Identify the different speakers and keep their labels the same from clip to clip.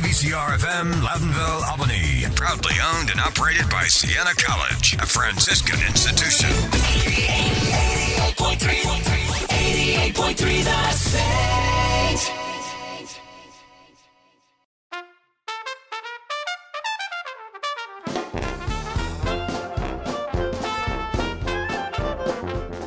Speaker 1: WVCR FM, Loudonville, Albany. Proudly owned and operated by Siena College, a Franciscan institution. 88.3, 88.3 The Saint.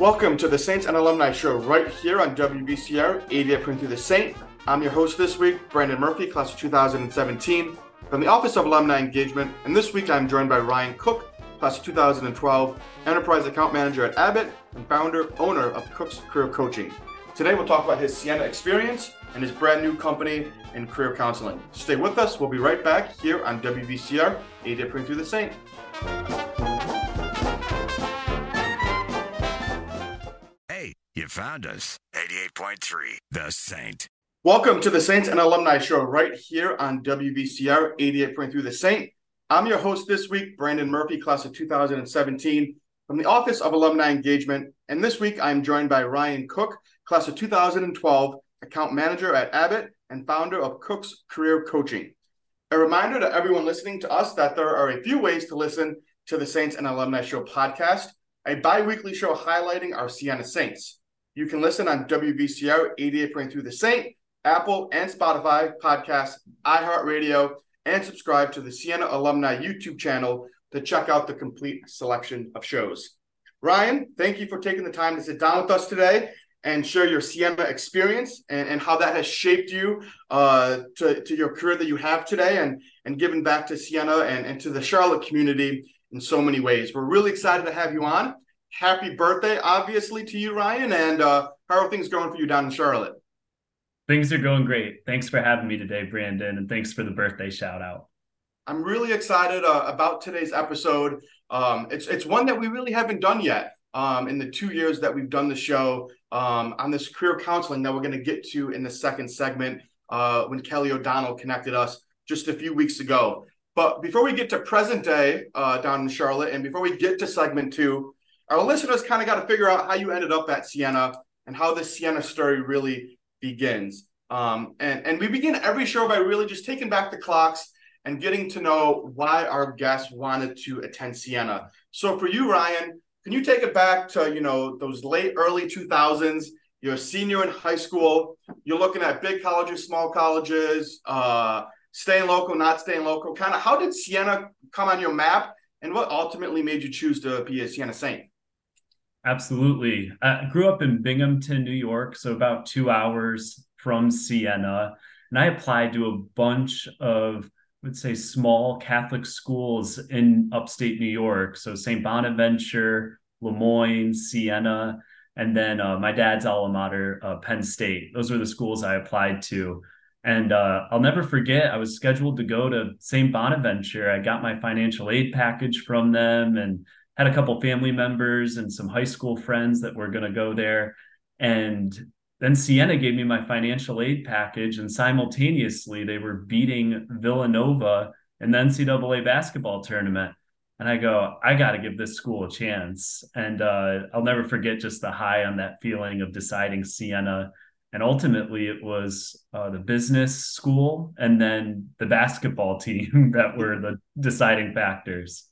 Speaker 2: Welcome to the Saints and Alumni Show right here on WVCR 88.3 The Saint. I'm your host this week, Brandon Murphy, class of 2017, from the Office of Alumni Engagement. And this week I'm joined by Ryan Cook, class of 2012, Enterprise Account Manager at Abbott and founder, owner of Cook's Career Coaching. Today we'll talk about his Siena experience and his brand new company in career counseling. Stay with us. We'll be right back here on WVCR 88.3 The Saint.
Speaker 1: Hey, you found us. 88.3 The Saint.
Speaker 2: Welcome to the Saints and Alumni Show right here on WVCR 88.3 The Saint. I'm your host this week, Brandon Murphy, class of 2017, from the Office of Alumni Engagement. And this week I'm joined by Ryan Cook, class of 2012, account manager at Abbott and founder of Cook's Career Coaching. A reminder to everyone listening to us that there are a few ways to listen to the Saints and Alumni Show podcast, a bi weekly show highlighting our Siena Saints. You can listen on WVCR 88.3 The Saint, Apple and Spotify podcasts, iHeartRadio, and subscribe to the Siena Alumni YouTube channel to check out the complete selection of shows. Ryan, thank you for taking the time to sit down with us today and share your Siena experience and, and how that has shaped you uh, to, to your career that you have today and, and giving back to Siena and, and to the Charlotte community in so many ways. We're really excited to have you on happy birthday, obviously, to you, Ryan. And uh, how are things going for you down in Charlotte?
Speaker 3: Things are going great. Thanks for having me today, Brandon, and thanks for the birthday shout out.
Speaker 2: I'm really excited uh, about today's episode. Um, it's it's one that we really haven't done yet um, in the two years that we've done the show um, on this career counseling that we're going to get to in the second segment uh, when Kelly O'Donnell connected us just a few weeks ago. But before we get to present day uh, down in Charlotte, and before we get to segment two, our listeners kind of got to figure out how you ended up at Siena and how the Siena story really begins. Um, and, and we begin every show by really just taking back the clocks and getting to know why our guests wanted to attend Siena. So for you, Ryan, can you take it back to, you know, those late early 2000s? You're a senior in high school. You're looking at big colleges, small colleges, uh, staying local, not staying local. Kind of how did Siena come on your map and what ultimately made you choose to be a Siena Saint?
Speaker 3: Absolutely. I grew up in Binghamton, New York, so about two hours from Siena. And I applied to a bunch of, I would say, small Catholic schools in upstate New York. So St. Bonaventure, Le Moyne, Siena, and then uh, my dad's alma mater, uh, Penn State. Those were the schools I applied to. And uh, I'll never forget, I was scheduled to go to St. Bonaventure. I got my financial aid package from them and had a couple family members and some high school friends that were going to go there. And then Siena gave me my financial aid package, and simultaneously they were beating Villanova in the NCAA basketball tournament. And I go, I got to give this school a chance. And uh, I'll never forget just the high on that feeling of deciding Siena. And ultimately, it was uh, the business school and then the basketball team that were the deciding factors.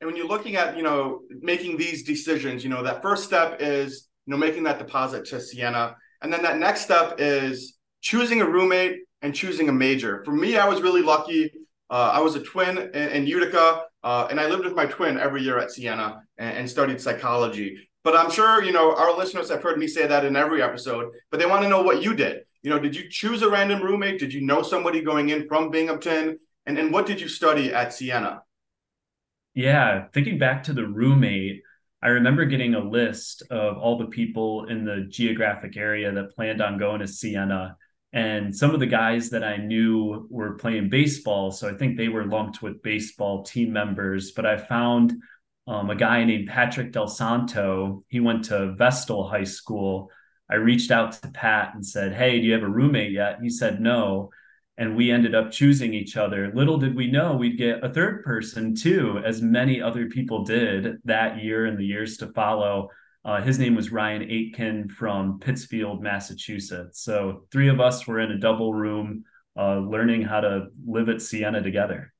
Speaker 2: And when you're looking at, you know, making these decisions, you know, that first step is, you know, making that deposit to Siena. And then that next step is choosing a roommate and choosing a major. For me, I was really lucky. Uh, I was a twin in, in Utica, uh, and I lived with my twin every year at Siena and, and studied psychology. But I'm sure, you know, our listeners have heard me say that in every episode, but they want to know what you did. You know, did you choose a random roommate? Did you know somebody going in from Binghamton? And, and what did you study at Siena?
Speaker 3: Yeah, thinking back to the roommate, I remember getting a list of all the people in the geographic area that planned on going to Siena. And some of the guys that I knew were playing baseball. So I think they were lumped with baseball team members. But I found um, a guy named Patrick Del Santo. He went to Vestal High School. I reached out to Pat and said, Hey, do you have a roommate yet? He said, No and we ended up choosing each other. Little did we know we'd get a third person too, as many other people did that year and the years to follow. Uh, his name was Ryan Aitken from Pittsfield, Massachusetts. So three of us were in a double room uh, learning how to live at Siena together.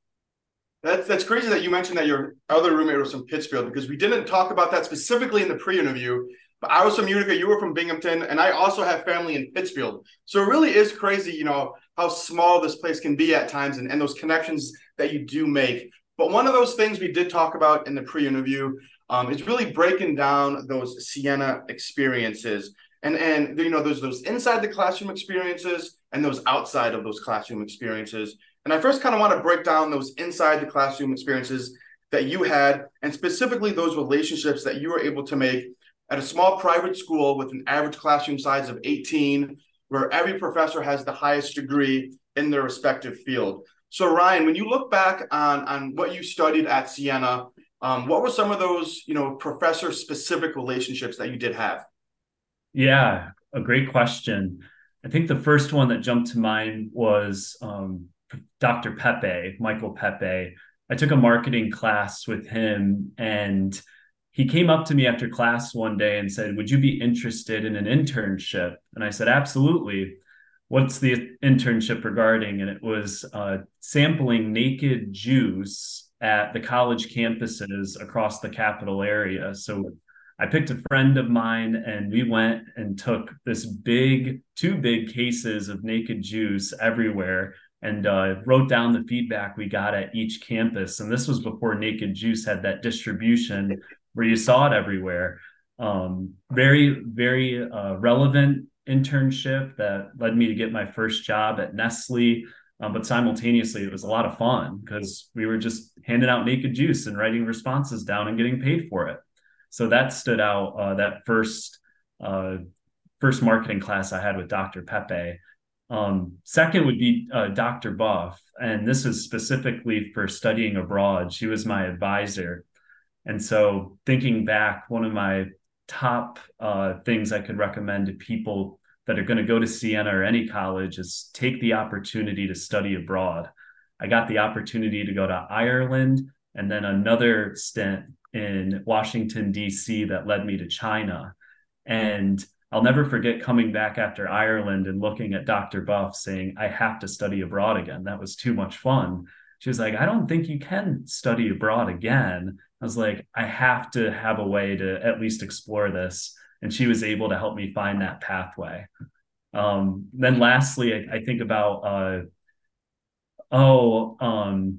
Speaker 2: That's that's crazy that you mentioned that your other roommate was from Pittsfield because we didn't talk about that specifically in the pre-interview. I was from Utica, you were from Binghamton, and I also have family in Pittsfield. So it really is crazy, you know, how small this place can be at times and, and those connections that you do make. But one of those things we did talk about in the pre-interview um, is really breaking down those Siena experiences. And and you know, there's those inside the classroom experiences and those outside of those classroom experiences. And I first kind of want to break down those inside the classroom experiences that you had, and specifically those relationships that you were able to make at a small private school with an average classroom size of 18, where every professor has the highest degree in their respective field. So, Ryan, when you look back on, on what you studied at Siena, um, what were some of those, you know, professor specific relationships that you did have?
Speaker 3: Yeah, a great question. I think the first one that jumped to mind was um, Dr. Pepe, Michael Pepe. I took a marketing class with him and he came up to me after class one day and said, Would you be interested in an internship? And I said, Absolutely. What's the internship regarding? And it was uh, sampling naked juice at the college campuses across the capital area. So I picked a friend of mine and we went and took this big, two big cases of naked juice everywhere and uh, wrote down the feedback we got at each campus. And this was before Naked Juice had that distribution where you saw it everywhere. Um, very, very uh, relevant internship that led me to get my first job at Nestle. Um, but simultaneously, it was a lot of fun because we were just handing out naked juice and writing responses down and getting paid for it. So that stood out. Uh, that first uh, first marketing class I had with Dr. Pepe. Um, second would be uh, Dr. Buff, and this is specifically for studying abroad. She was my advisor. And so, thinking back, one of my top uh, things I could recommend to people that are going to go to Siena or any college is take the opportunity to study abroad. I got the opportunity to go to Ireland and then another stint in Washington, D.C., that led me to China. And I'll never forget coming back after Ireland and looking at Dr. Buff saying, I have to study abroad again. That was too much fun. She was like, I don't think you can study abroad again. I was like, I have to have a way to at least explore this. And she was able to help me find that pathway. Um, then lastly, I, I think about uh, oh, um,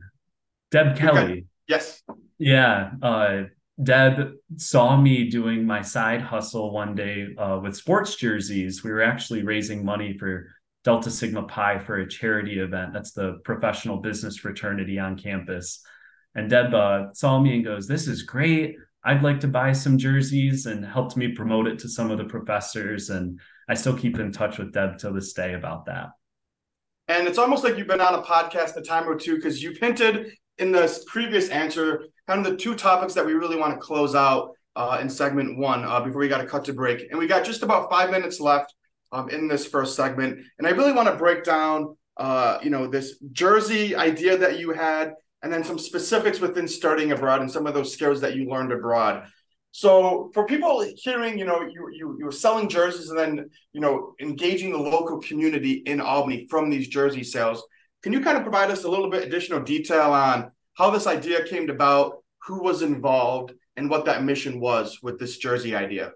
Speaker 3: Deb Kelly. Okay.
Speaker 2: Yes.
Speaker 3: Yeah. Uh, Deb saw me doing my side hustle one day uh, with sports jerseys. We were actually raising money for Delta Sigma Pi for a charity event. That's the professional business fraternity on campus. And Deb uh, saw me and goes, This is great. I'd like to buy some jerseys and helped me promote it to some of the professors. And I still keep in touch with Deb till this day about that.
Speaker 2: And it's almost like you've been on a podcast a time or two because you've hinted in the previous answer kind of the two topics that we really want to close out uh, in segment one uh, before we got to cut to break. And we got just about five minutes left um, in this first segment. And I really want to break down, uh, you know, this jersey idea that you had, and then some specifics within studying abroad and some of those skills that you learned abroad. So for people hearing, you know, you you you were selling jerseys and then you know engaging the local community in Albany from these jersey sales. Can you kind of provide us a little bit additional detail on how this idea came about, who was involved, and what that mission was with this jersey idea?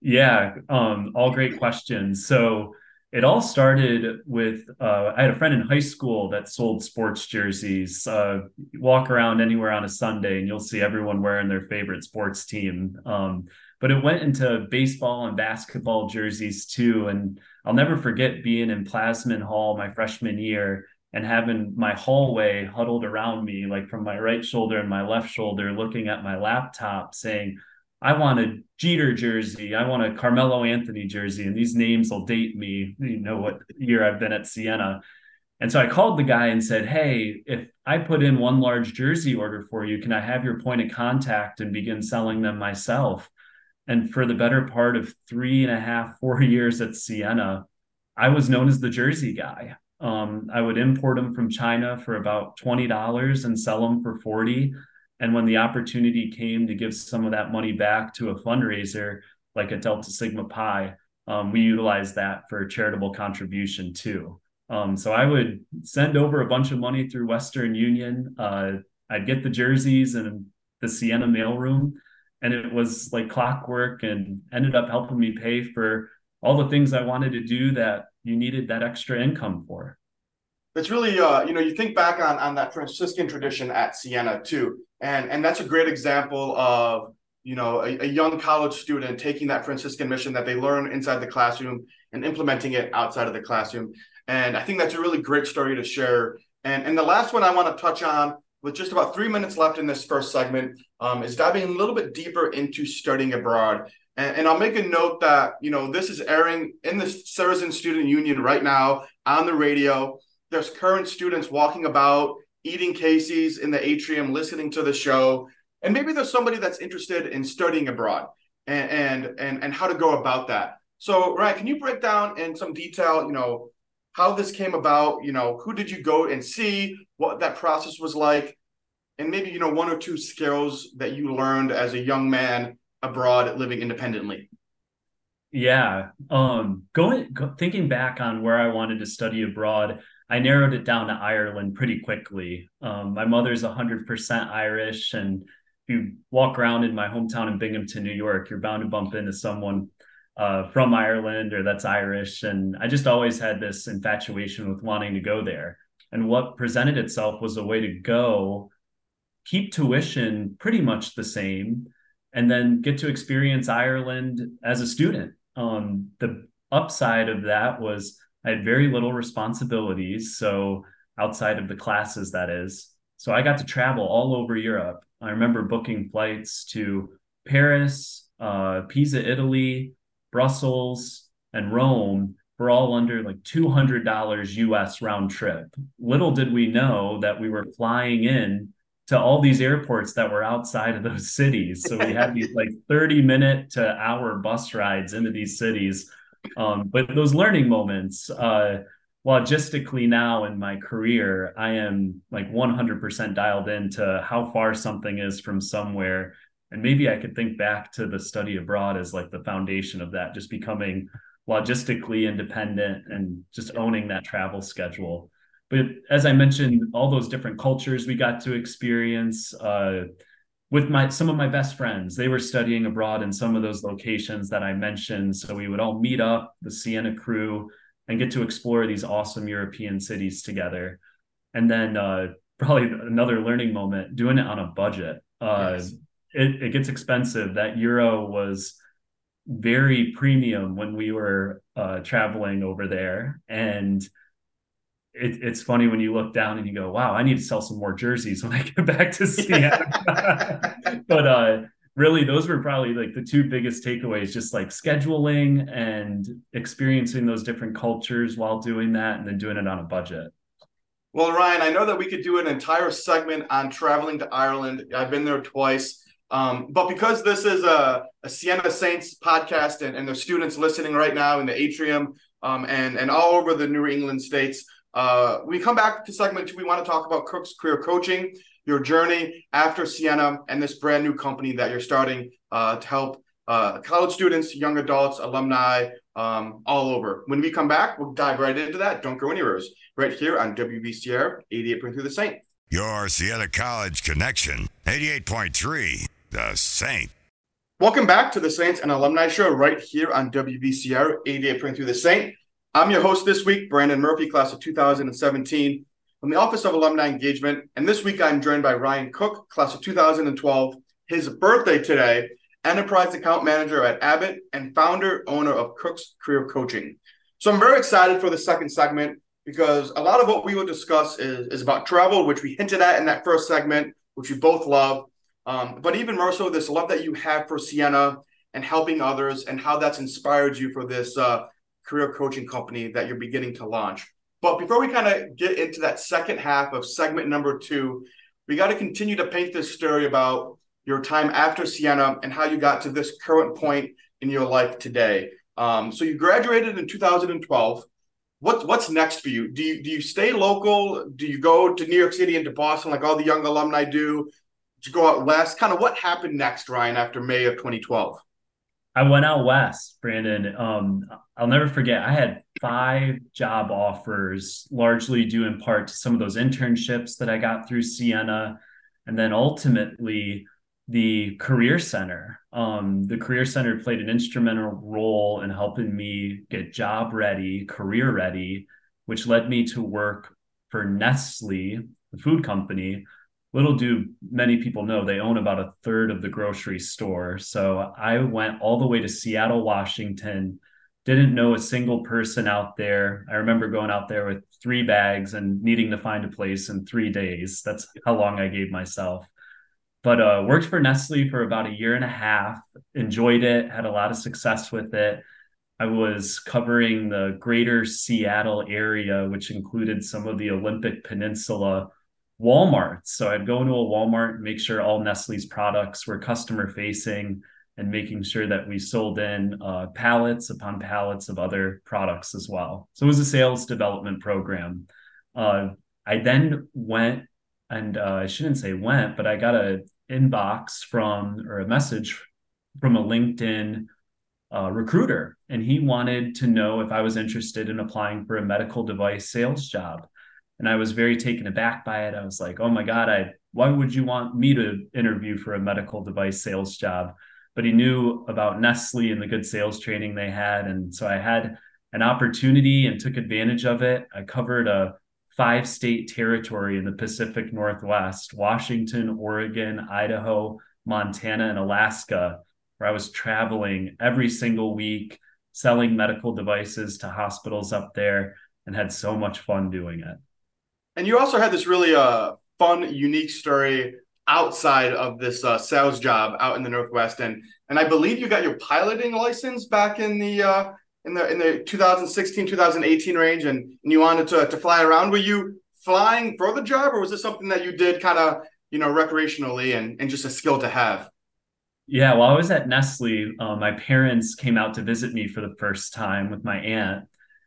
Speaker 3: Yeah, um, all great questions. So it all started with uh, I had a friend in high school that sold sports jerseys. Uh, walk around anywhere on a Sunday and you'll see everyone wearing their favorite sports team. Um, but it went into baseball and basketball jerseys too. And I'll never forget being in Plassmann Hall my freshman year and having my hallway huddled around me, like from my right shoulder and my left shoulder, looking at my laptop saying, I want a Jeter jersey. I want a Carmelo Anthony jersey. And these names will date me. You know what year I've been at Siena. And so I called the guy and said, Hey, if I put in one large jersey order for you, can I have your point of contact and begin selling them myself? And for the better part of three and a half, four years at Siena, I was known as the jersey guy. Um, I would import them from China for about $20 and sell them for 40 and when the opportunity came to give some of that money back to a fundraiser like a Delta Sigma Pi, um, we utilized that for a charitable contribution too. Um, so I would send over a bunch of money through Western Union. Uh, I'd get the jerseys and the Siena mailroom, and it was like clockwork, and ended up helping me pay for all the things I wanted to do that you needed that extra income for.
Speaker 2: It's really, uh, you know, you think back on on that Franciscan tradition at Siena too, and and that's a great example of you know a, a, young college student taking that Franciscan mission that they learn inside the classroom and implementing it outside of the classroom. And I think that's a really great story to share. And and the last one I want to touch on, with just about three minutes left in this first segment, um, is diving a little bit deeper into studying abroad. And, and I'll make a note that you know this is airing in the Sarazen Student Union right now on the radio. There's current students walking about, eating Casey's in the atrium, listening to the show, and maybe there's somebody that's interested in studying abroad and and and, and how to go about that. So, Ryan, can you break down in some detail, you know, how this came about? You know, who did you go and see? What that process was like, and maybe you know one or two skills that you learned as a young man abroad living independently.
Speaker 3: Yeah, um, going go, thinking back on where I wanted to study abroad, I narrowed it down to Ireland pretty quickly. Um, my mother's 100% Irish, and if you walk around in my hometown in Binghamton, New York, you're bound to bump into someone uh, from Ireland or that's Irish. And I just always had this infatuation with wanting to go there. And what presented itself was a way to go, keep tuition pretty much the same, and then get to experience Ireland as a student. Um, the upside of that was I had very little responsibilities. So outside of the classes, that is. So I got to travel all over Europe. I remember booking flights to Paris, uh, Pisa, Italy, Brussels, and Rome were all under like $200 US round trip. Little did we know that we were flying in to all these airports that were outside of those cities. So we had these like 30 minute to hour bus rides into these cities um, but those learning moments, uh, logistically now in my career, I am like 100% dialed into how far something is from somewhere. And maybe I could think back to the study abroad as like the foundation of that, just becoming logistically independent and just owning that travel schedule. But as I mentioned, all those different cultures we got to experience, uh, with my some of my best friends. They were studying abroad in some of those locations that i mentioned. So we would all meet up the siena crew and get to explore these awesome european cities together. And then uh, probably another learning moment doing it on a budget. Uh, yes. it, it gets expensive. That euro was very premium when we were uh, traveling over there. And it, it's funny when you look down and you go, wow, I need to sell some more jerseys when I get back to Seattle. but uh, really, those were probably like the two biggest takeaways just like scheduling and experiencing those different cultures while doing that and then doing it on a budget.
Speaker 2: Well, Ryan, I know that we could do an entire segment on traveling to Ireland. I've been there twice. Um, but because this is a, a Siena Saints podcast and, and there's students listening right now in the atrium um, and, and all over the New England states, uh, we come back to segment two. We want to talk about Cook's career coaching, your journey after Siena, and this brand new company that you're starting uh, to help uh, college students, young adults, alumni, um, all over. When we come back, we'll dive right into that. Don't go anywhere. Right here on WVCR 88.3 The Saint.
Speaker 1: Your Siena College connection, 88.3 The Saint.
Speaker 2: Welcome back to the Saints and Alumni Show right here on WVCR 88.3 The Saint. I'm your host this week, Brandon Murphy, class of 2017, from the Office of Alumni Engagement. And this week I'm joined by Ryan Cook, class of 2012, his birthday today, enterprise account manager at Abbott and founder, owner of Cook's Career Coaching. So I'm very excited for the second segment because a lot of what we will discuss is, is about travel, which we hinted at in that first segment, which we both love. Um, but even more so, this love that you have for Siena and helping others and how that's inspired you for this uh, career coaching company that you're beginning to launch. But before we kind of get into that second half of segment number two, we got to continue to paint this story about your time after Siena and how you got to this current point in your life today. Um, so you graduated in 2012. What, what's next for you? Do you do you stay local? Do you go to New York City and to Boston like all the young alumni do? Did you go out west? Kind of what happened next, Ryan, after May of 2012?
Speaker 3: I went out west, Brandon. Um, I'll never forget. I had five job offers, largely due in part to some of those internships that I got through Siena, and then ultimately the Career Center. Um, the Career Center played an instrumental role in helping me get job ready, career ready, which led me to work for Nestle, the food company. Little do many people know they own about a third of the grocery store. So I went all the way to Seattle, Washington. Didn't know a single person out there. I remember going out there with three bags and needing to find a place in three days. That's how long I gave myself but uh, worked for Nestle for about a year and a half. Enjoyed it, had a lot of success with it. I was covering the greater Seattle area, which included some of the Olympic Peninsula Walmarts. So I'd go into a Walmart, make sure all Nestle's products were customer facing, and making sure that we sold in uh, pallets upon pallets of other products as well. So it was a sales development program. Uh, I then went and uh, I shouldn't say went, but I got a inbox from or a message from a LinkedIn uh, recruiter, and he wanted to know if I was interested in applying for a medical device sales job. And I was very taken aback by it. I was like, "Oh my god, I why would you want me to interview for a medical device sales job?" But he knew about Nestle and the good sales training they had, and so I had an opportunity and took advantage of it. I covered a five state territory in the Pacific Northwest Washington, Oregon, Idaho, Montana, and Alaska, where I was traveling every single week, selling medical devices to hospitals up there, and had so much fun doing it.
Speaker 2: And you also had this really uh, fun, unique story outside of this uh, sales job out in the Northwest, and and I believe you got your piloting license back in the uh, in the in the 2016 2018 range. And, and you wanted to, to fly around. Were you flying for the job or was this something that you did kind of you know recreationally and, and just a skill to have?
Speaker 3: Yeah while i was at nestle. Uh, my parents came out to visit me for the first time with my aunt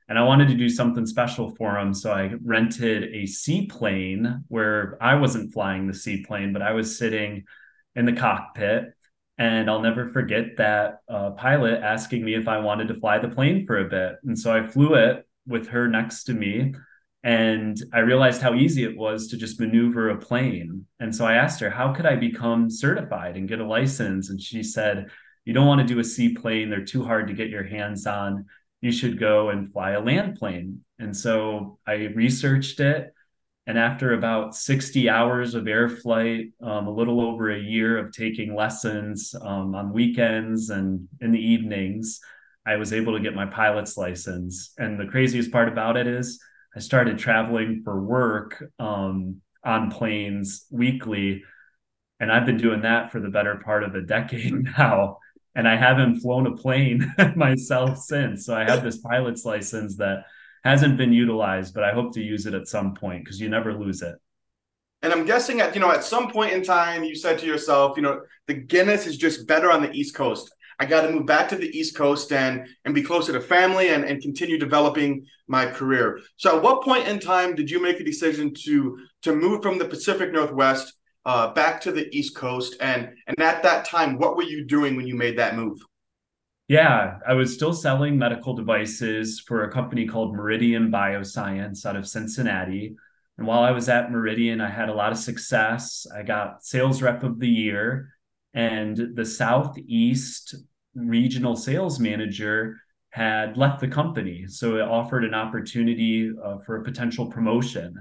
Speaker 3: and i wanted to do something special for them so i rented a seaplane where i wasn't flying the seaplane but i was sitting in the cockpit and I'll never forget that uh, pilot asking me if I wanted to fly the plane for a bit. And so I flew it with her next to me. And I realized how easy it was to just maneuver a plane. And so I asked her, How could I become certified and get a license? And she said, You don't want to do a seaplane, they're too hard to get your hands on. You should go and fly a land plane. And so I researched it and after about 60 hours of air flight, um, a little over a year of taking lessons um, on weekends and in the evenings, I was able to get my pilot's license. And the craziest part about it is I started traveling for work um, on planes weekly. And I've been doing that for the better part of a decade now. And I haven't flown a plane myself since. So I have this pilot's license that hasn't been utilized, but I hope to use it at some point because you never lose it.
Speaker 2: And I'm guessing at you know at some point in time you said to yourself, you know, the Guinness is just better on the East Coast. I got to move back to the East Coast and and be closer to family and, and continue developing my career. So at what point in time did you make a decision to to move from the Pacific Northwest uh, back to the East Coast? And and at that time, what were you doing when you made that move?
Speaker 3: Yeah, I was still selling medical devices for a company called Meridian Bioscience out of Cincinnati. And while I was at Meridian, I had a lot of success. I got sales rep of the year, and the Southeast regional sales manager had left the company. So it offered an opportunity uh, for a potential promotion.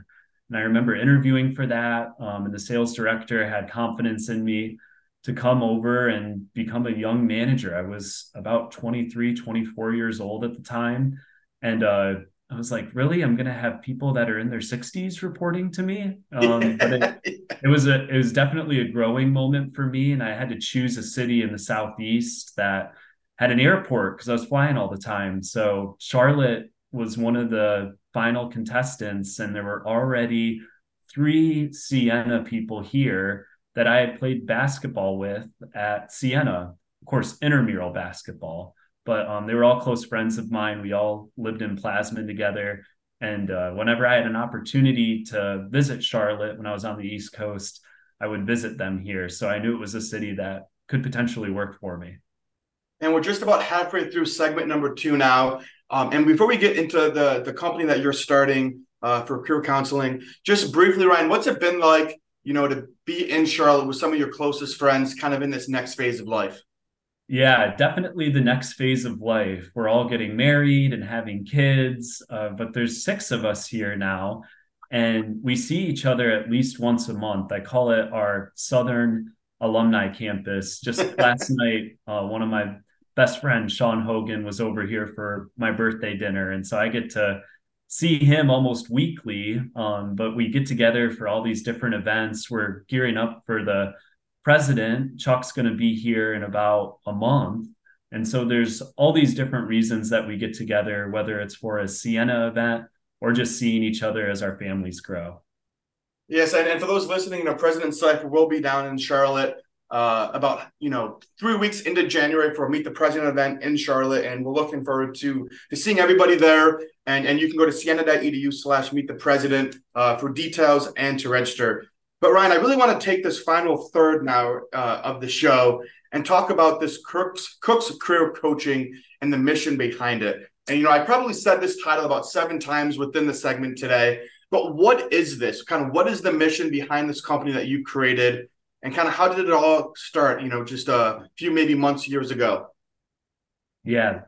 Speaker 3: And I remember interviewing for that, um, and the sales director had confidence in me to come over and become a young manager. I was about 23, 24 years old at the time. And uh, I was like, really? I'm going to have people that are in their 60s reporting to me. Um, but it, it, was a, it was definitely a growing moment for me. And I had to choose a city in the Southeast that had an airport because I was flying all the time. So Charlotte was one of the final contestants, and there were already three Siena people here that I had played basketball with at Siena, of course, intramural basketball. But um, they were all close friends of mine. We all lived in Plassmann together. And uh, whenever I had an opportunity to visit Charlotte when I was on the East Coast, I would visit them here. So I knew it was a city that could potentially work for me.
Speaker 2: And we're just about halfway through segment number two now. Um, and before we get into the, the company that you're starting uh, for career counseling, just briefly, Ryan, what's it been like, you know, to be in Charlotte with some of your closest friends kind of in this next phase of life?
Speaker 3: Yeah, definitely the next phase of life. We're all getting married and having kids, uh, but there's six of us here now, and we see each other at least once a month. I call it our Southern Alumni Campus. Just last night, uh, one of my best friend Sean Hogan, was over here for my birthday dinner, and so I get to see him almost weekly. Um, but we get together for all these different events. We're gearing up for the president, Chuck's going to be here in about a month. And so there's all these different reasons that we get together, whether it's for a Siena event or just seeing each other as our families grow.
Speaker 2: Yes, and, and for those listening, you know, President Seifert will be down in Charlotte uh, about you know three weeks into January for a Meet the President event in Charlotte, and we're looking forward to to seeing everybody there. And and you can go to siena.edu slash Meet the President uh, for details and to register. But Ryan, I really want to take this final third now uh, of the show and talk about this Cook's, Cook's career coaching and the mission behind it. And you know, I probably said this title about seven times within the segment today. But what is this? Kind of what is the mission behind this company that you created? And kind of how did it all start, you know, just a few maybe months, years ago?
Speaker 3: Yeah,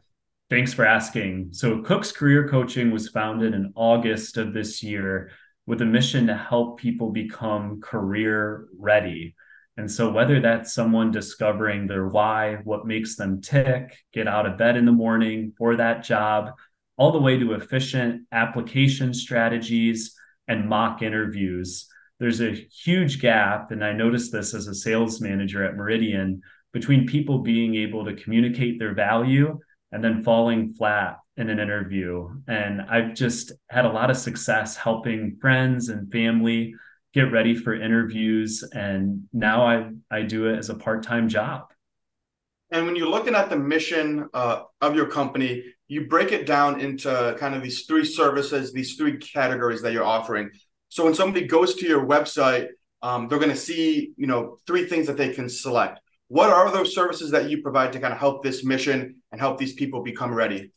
Speaker 3: thanks for asking. So, Cook's Career Coaching was founded in August of this year with a mission to help people become career ready. And so, whether that's someone discovering their why, what makes them tick, get out of bed in the morning for that job, all the way to efficient application strategies and mock interviews, there's a huge gap. And I noticed this as a sales manager at Meridian between people being able to communicate their value and then falling flat in an interview. And I've just had a lot of success helping friends and family get ready for interviews. And now I, I do it as a part time job.
Speaker 2: And when you're looking at the mission uh, of your company, you break it down into kind of these three services, these three categories that you're offering. So when somebody goes to your website, um, they're going to see, you know, three things that they can select. What are those services that you provide to kind of help this mission and help these people become ready?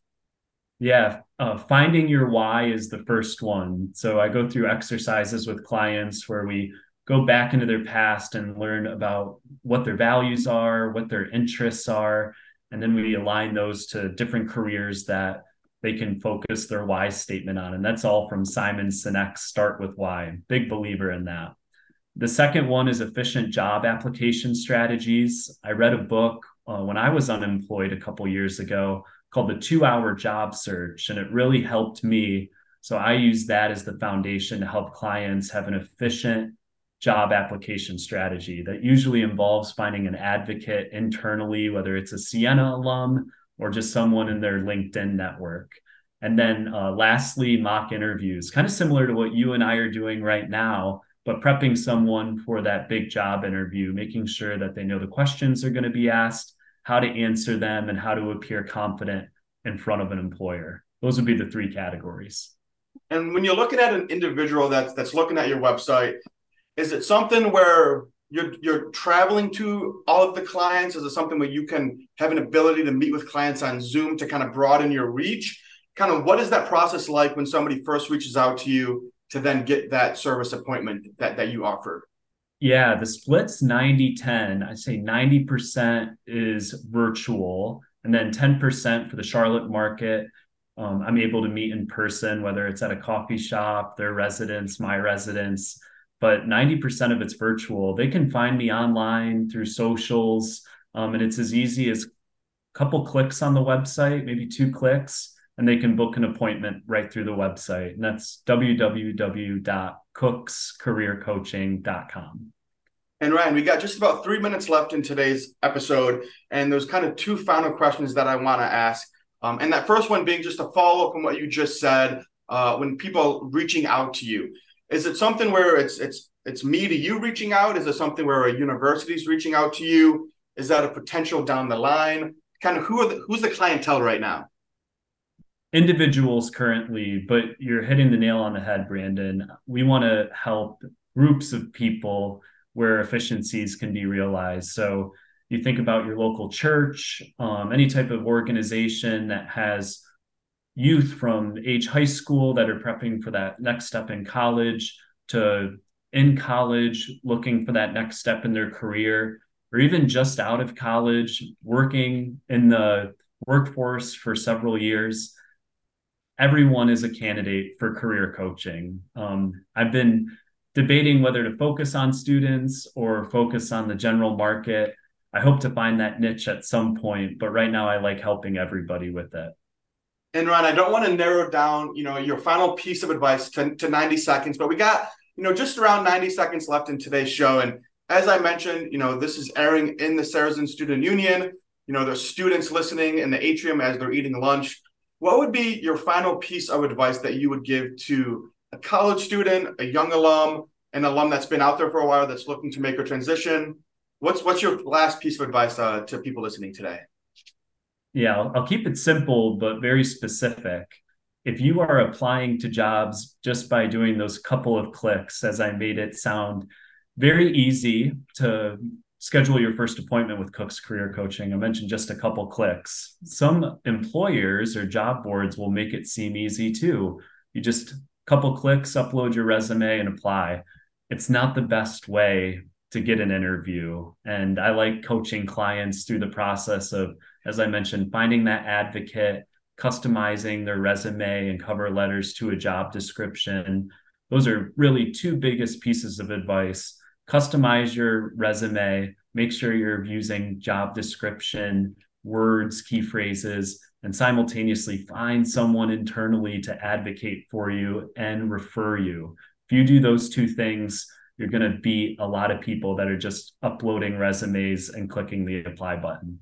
Speaker 3: Yeah, uh, finding your why is the first one. So I go through exercises with clients where we go back into their past and learn about what their values are, what their interests are, and then we align those to different careers that they can focus their why statement on. And that's all from Simon Sinek's Start with Why. Big believer in that. The second one is efficient job application strategies. I read a book uh, when I was unemployed a couple years ago called the two hour job search. And it really helped me. So I use that as the foundation to help clients have an efficient job application strategy that usually involves finding an advocate internally, whether it's a Siena alum or just someone in their LinkedIn network. And then uh, lastly, mock interviews, kind of similar to what you and I are doing right now, but prepping someone for that big job interview, making sure that they know the questions are going to be asked how to answer them, and how to appear confident in front of an employer. Those would be the three categories.
Speaker 2: And when you're looking at an individual that's that's looking at your website, is it something where you're you're traveling to all of the clients? Is it something where you can have an ability to meet with clients on Zoom to kind of broaden your reach? Kind of what is that process like when somebody first reaches out to you to then get that service appointment that, that you offer?
Speaker 3: Yeah, the split's 90 10. I say 90% is virtual, and then 10% for the Charlotte market. Um, I'm able to meet in person, whether it's at a coffee shop, their residence, my residence, but 90% of it's virtual. They can find me online through socials, um, and it's as easy as a couple clicks on the website, maybe two clicks and they can book an appointment right through the website. And that's www.cookscareercoaching.com.
Speaker 2: And Ryan, we got just about three minutes left in today's episode. And there's kind of two final questions that I want to ask. Um, and that first one being just a follow up on what you just said uh, when people reaching out to you. Is it something where it's it's it's me to you reaching out? Is it something where a university is reaching out to you? Is that a potential down the line? Kind of who are the, who's the clientele right now?
Speaker 3: individuals currently, but you're hitting the nail on the head, Brandon. We want to help groups of people where efficiencies can be realized. So, You think about your local church, um, any type of organization that has youth from age high school that are prepping for that next step in college to in college looking for that next step in their career or even just out of college working in the workforce for several years. Everyone is a candidate for career coaching. Um, i've been debating whether to focus on students or focus on the general market. I hope to find that niche at some point but right now i like helping everybody with it
Speaker 2: and Ron, I don't want to narrow down, you know, your final piece of advice to, to 90 seconds, but we got, you know, just around 90 seconds left in today's show. And as I mentioned, you know, this is airing in the Sarazen Student Union. You know, there's students listening in the atrium as they're eating lunch. What would be your final piece of advice that you would give to a college student, a young alum, an alum that's been out there for a while that's looking to make a transition? What's what's your last piece of advice uh, to people listening today?
Speaker 3: Yeah, I'll, I'll keep it simple but very specific. If you are applying to jobs just by doing those couple of clicks, as I made it sound very easy to schedule your first appointment with Cook's Career Coaching. I mentioned just a couple clicks. Some employers or job boards will make it seem easy too. You just couple clicks, upload your resume and apply. It's not the best way to get an interview. And I like coaching clients through the process of, as I mentioned, finding that advocate, customizing their resume and cover letters to a job description. Those are really two biggest pieces of advice. Customize your resume, make sure you're using job description, words, key phrases, and simultaneously find someone internally to advocate for you and refer you. If you do those two things, you're going to beat a lot of people that are just uploading resumes and clicking the apply button.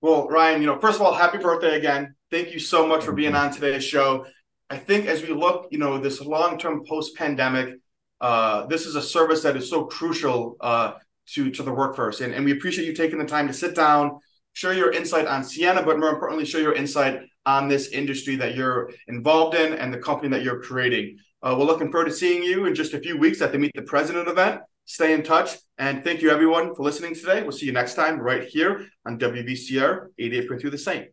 Speaker 2: Well, Ryan, you know, first of all, happy birthday again. Thank you so much for being on today's show. I think as we look, you know, this long-term post-pandemic, uh, this is a service that is so crucial uh, to to the workforce, and, and we appreciate you taking the time to sit down, share your insight on Siena, but more importantly, share your insight on this industry that you're involved in and the company that you're creating. Uh, we're looking forward to seeing you in just a few weeks at the Meet the President event. Stay in touch. And thank you, everyone, for listening today. We'll see you next time right here on WVCR 88.3 The Saint.